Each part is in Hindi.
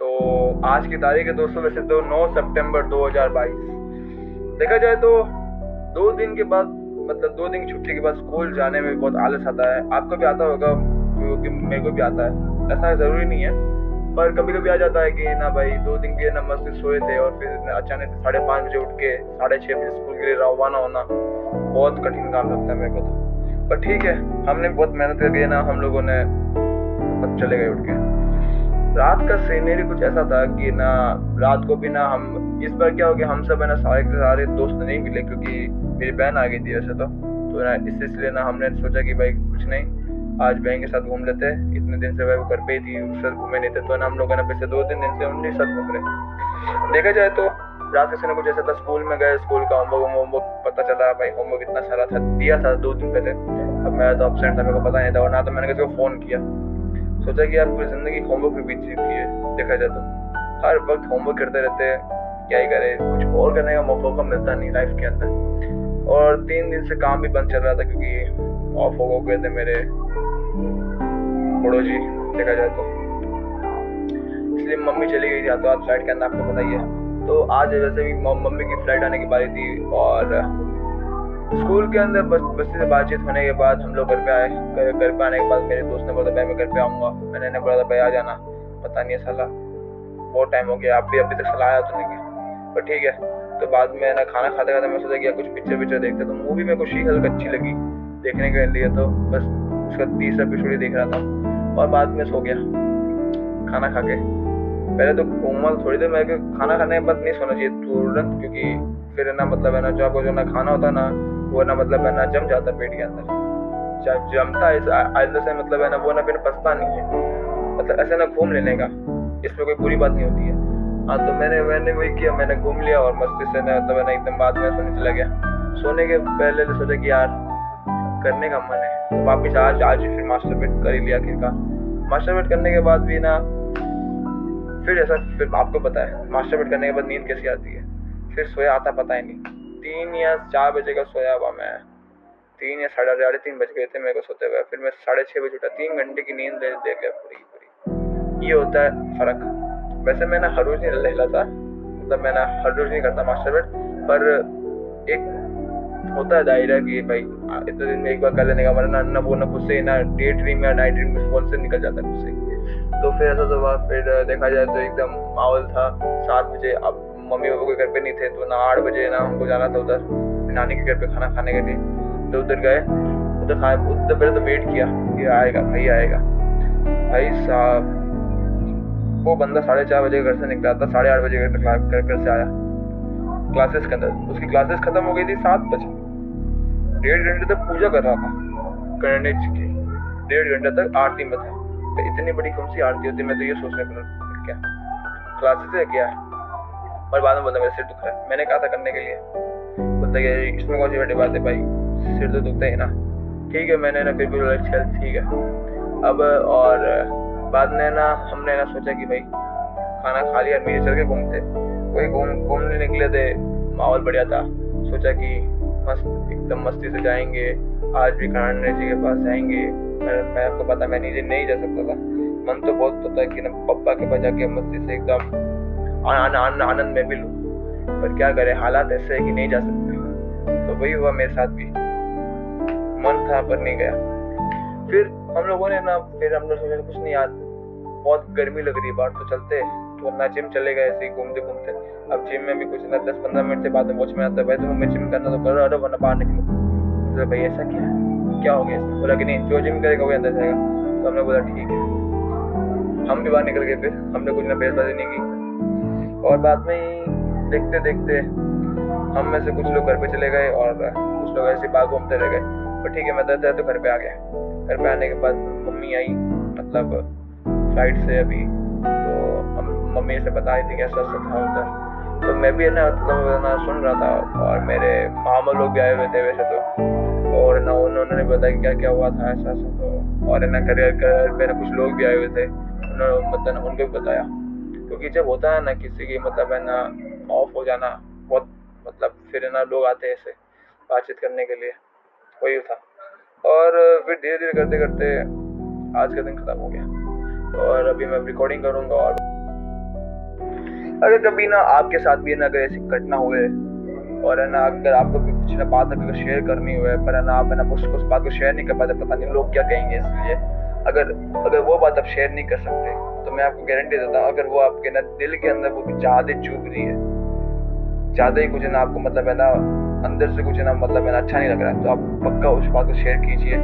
तो आज की तारीख है दोस्तों, वैसे तो 9 सितंबर 2022 देखा जाए तो दो दिन के बाद मतलब दो दिन की छुट्टी के बाद स्कूल जाने में बहुत आलस आता है। आपको भी आता होगा क्योंकि मेरे को भी आता है। ऐसा ज़रूरी नहीं है, पर कभी कभी आ जाता है कि ना भाई, दो दिन के ना मस्त सोए थे और फिर अचानक से साढ़े पाँच बजे उठ के, साढ़े छः बजे स्कूल के लिए रवाना होना बहुत कठिन काम लगता है मेरे को तो। पर ठीक है, हमने बहुत मेहनत करके ना, हम लोगों ने चले गए उठ के। रात का सीनरी कुछ ऐसा था कि ना, रात को भी ना हम, इस बार क्या हो गया, हम सब है ना सारे के सारे दोस्त नहीं मिले क्योंकि मेरी बहन आ गई थी ऐसे तो। तो ना इस इसलिए ना हमने सोचा कि भाई कुछ नहीं, आज बहन के साथ घूम लेते हैं। इतने दिन से भाई वो घर पे ही थी उसके घूमे नहीं थे। तो ना हम लोगों ने पिछले दो तीन दिन से उन्हीं साथ घूम रहे देखा जाए तो रात के कुछ ऐसा था स्कूल में गए स्कूल का होमवर्क होमवर्क पता चला भाई होमवर्क इतना सारा था, दिया था दो दिन पहले। अब मैं तो अपसेंट था मेरे को पता नहीं था और ना तो मैंने किसी को फ़ोन किया। सोचा कि आप पूरी ज़िंदगी होमवर्क भी बीत चुकी है, देखा जाए तो। हर वक्त होमवर्क करते रहते हैं, क्या ही करे, कुछ और करने का मौका मिलता नहीं लाइफ के अंदर। और तीन दिन से काम भी बंद चल रहा था क्योंकि ऑफ़ हो गए थे मेरे पड़ोसी, देखा जाए तो। इसलिए मम्मी चली गई थी तो आज फ़्लाइट के अंदर, आपको बताइए तो आज वैसे भी मम्मी की फ़्लाइट आने की बारी थी और स्कूल के अंदर बस बस्ती से बातचीत होने के बाद हम लोग घर पे आए। घर घर पे आने के बाद मेरे दोस्त ने बोला भाई, मैं घर पे आऊँगा। मैंने ने बोला था, भाई, आ जाना। पता नहीं है सलाह बहुत टाइम हो गया, आप भी अभी तक सलाह आया तो नहीं पर ठीक है तो बाद में ना खाना खाते खाते मैं सोचा कि कुछ पिक्चर पिक्चर देखते तो मूवी मेरे को शी हल्क अच्छी लगी देखने के लिए तो बस उसका तीसरा ही देख रहा था। और बाद में सो गया, खाना खा के। पहले तो कोमल थोड़ी देर मेरे खाना खाने के बाद नहीं सोना चाहिए, तुरंत, क्योंकि फिर ना मतलब है ना जो आपको जो ना खाना होता ना, वो ना मतलब है ना जम जाता पेट के अंदर। जमता है आइंदा से मतलब है ना वो ना फिर पछता नहीं है। मतलब ऐसे ना घूम लेने का, इसमें कोई बुरी बात नहीं होती है। हाँ तो मैंने मैंने वही किया, मैंने घूम लिया और मस्ती से ना मतलब है ना एकदम बाद में सोने चला गया। सोने के पहले तो सोचा कि यार, करने का मन है। तो वापिस आज आज फिर मास्टर बेट कर ही लिया आखिरकार। मास्टर बेट करने के बाद भी ना, फिर ऐसा, फिर आपको पता है मास्टर बेट करने के बाद नींद कैसी आती है। फिर सोया आता पता ही नहीं। तीन या चार बजे का सोया हुआ मैं। तीन या साढ़े साढ़े तीन बज गए थे मेरे को सोते हुए। फिर मैं साढ़े छः बजे उठा। तीन घंटे की नींद ले दे गया पूरी पूरी। ये होता है फ़र्क। वैसे मैं ना हर रोज़ नहीं था मतलब मैं ना हर रोज़ नहीं करता मास्टर बेड पर एक होता है दायरा कि भाई इतने दिन में एक बार कर लेने का वरना न वो, ना खुद से ना डे ड्रीम या नाइट ड्रीम के से निकल जाता है खुद से तो फिर ऐसा हुआ फिर देखा जाए तो एकदम माहौल था सात बजे। अब मम्मी पापा के घर पे नहीं थे तो ना आठ बजे ना हमको जाना था उधर, नानी के घर पे खाना खाने के लिए। तो उधर गए, उधर खाए उधर पहले तो वेट किया कि आएगा, भाई आएगा। भाई साहब, वो बंदा साढ़े चार बजे घर से निकला था, साढ़े आठ बजे घर घर से आया। क्लासेस के अंदर, उसकी क्लासेस खत्म हो गई थी सात बजे। डेढ़ घंटे तक पूजा कर रहा था गणेश की डेढ़ घंटे तक आरती में था। तो इतनी बड़ी कौन सी आरती होती, मैं तो ये सोचने क्लासेस है क्या? और बाद में बोलता, मेरा सिर दुख रहा है। मैंने कहा था करने के लिए। बोलता कि, इसमें कौन सी बड़ी बात है भाई? सिर तो दुखता है ना। ठीक है, मैंने ना फिर भी बोला चल, ठीक है। अब, और, बाद में ना, हमने ना सोचा कि भाई, खाना खा लिया मेरे चल के घूमते। वही घूम घूमने निकले थे। माहौल बढ़िया था। सोचा कि मस्त, एकदम मस्ती से जाएँगे। आज भी खाने जी के पास जाएँगे। मैं आपको पता, मैं नीचे नहीं जा सकता था। मन तो बहुत होता है कि ना, पप्पा के पास जाके मस्ती से एकदम आनंद में भी लूँ। पर क्या करे, हालात ऐसे है कि नहीं जा सकते। तो वही हुआ मेरे साथ भी। मन था, पर नहीं गया। फिर हम लोगों ने ना, फिर हम लोग सोचा, कुछ नहीं यार, बहुत गर्मी लग रही है बाहर तो चलते तो ना जिम चले गए, ऐसे ही घूमते घूमते। अब जिम में भी कुछ ना दस पंद्रह मिनट के बाद में वॉच में आता है जिम करना तो करो, अरे वरना बाहर निकलो। तो भाई ऐसा क्या? क्या हो गया इसमें? बोला कि नहीं, जो जिम करेगा, वही अंदर जाएगा। तो हमने बोला, ठीक है। हम भी बाहर निकल गए फिर। हमने कुछ ना बेसबाजी नहीं की। और बाद में देखते देखते हम में से कुछ लोग घर पे चले गए और कुछ लोग ऐसे बाग घूमते रह गए। पर ठीक है, मैं दस तो घर पे आ गया। घर पे आने के बाद मम्मी आई मतलब फ़्लाइट से अभी। तो हम मम्मी से बताई थी कैसा ऐसा था उधर। तो मैं भी ना मतलब ना सुन रहा था और मेरे मामा लोग भी आए हुए थे वैसे तो। और ना उन्होंने बताया कि क्या क्या हुआ था, ऐसा ऐसा तो। और ना घर पे ना कुछ लोग भी आए हुए थे। उन्होंने मतलब उनको भी बताया। क्योंकि जब होता है ना किसी की मतलब है ना ऑफ़ हो जाना, बहुत मतलब फिर ना लोग आते हैं ऐसे बातचीत करने के लिए। वही था। और फिर धीरे धीरे करते करते आज का दिन ख़त्म हो गया। और अभी मैं रिकॉर्डिंग करूँगा और अगर कभी ना आपके साथ भी ना अगर ऐसी घटना हुए और है ना अगर आपको भी कुछ ना बात अगर शेयर करनी हुए, पर है ना आप है ना उस बात को शेयर नहीं कर पाते, पता नहीं लोग क्या कहेंगे इसलिए। अगर अगर वो बात आप शेयर नहीं कर सकते तो मैं आपको गारंटी देता हूँ, अगर वो आपके ना दिल के अंदर वो ज़्यादा चुभ रही है ज़्यादा ही कुछ ना आपको मतलब है ना, अंदर से कुछ ना मतलब है ना अच्छा नहीं लग रहा है तो आप पक्का उस बात को शेयर कीजिए।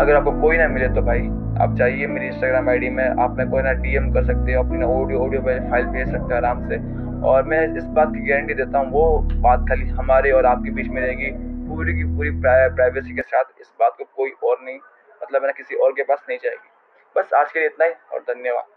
अगर आपको कोई ना मिले तो भाई, आप चाहिए मेरी इंस्टाग्राम आईडी में, आप में कोई ना डीएम कर सकते हो, अपनी ना ऑडियो ऑडियो फ़ाइल भेज सकते हो आराम से। और मैं इस बात की गारंटी देता हूँ, वो बात खाली हमारे और आपके बीच में रहेगी, पूरी की पूरी प्राइवेसी के साथ, इस बात को कोई और नहीं। मतलब है ना, किसी और के पास नहीं जाएगी। बस आज के लिए इतना ही और धन्यवाद।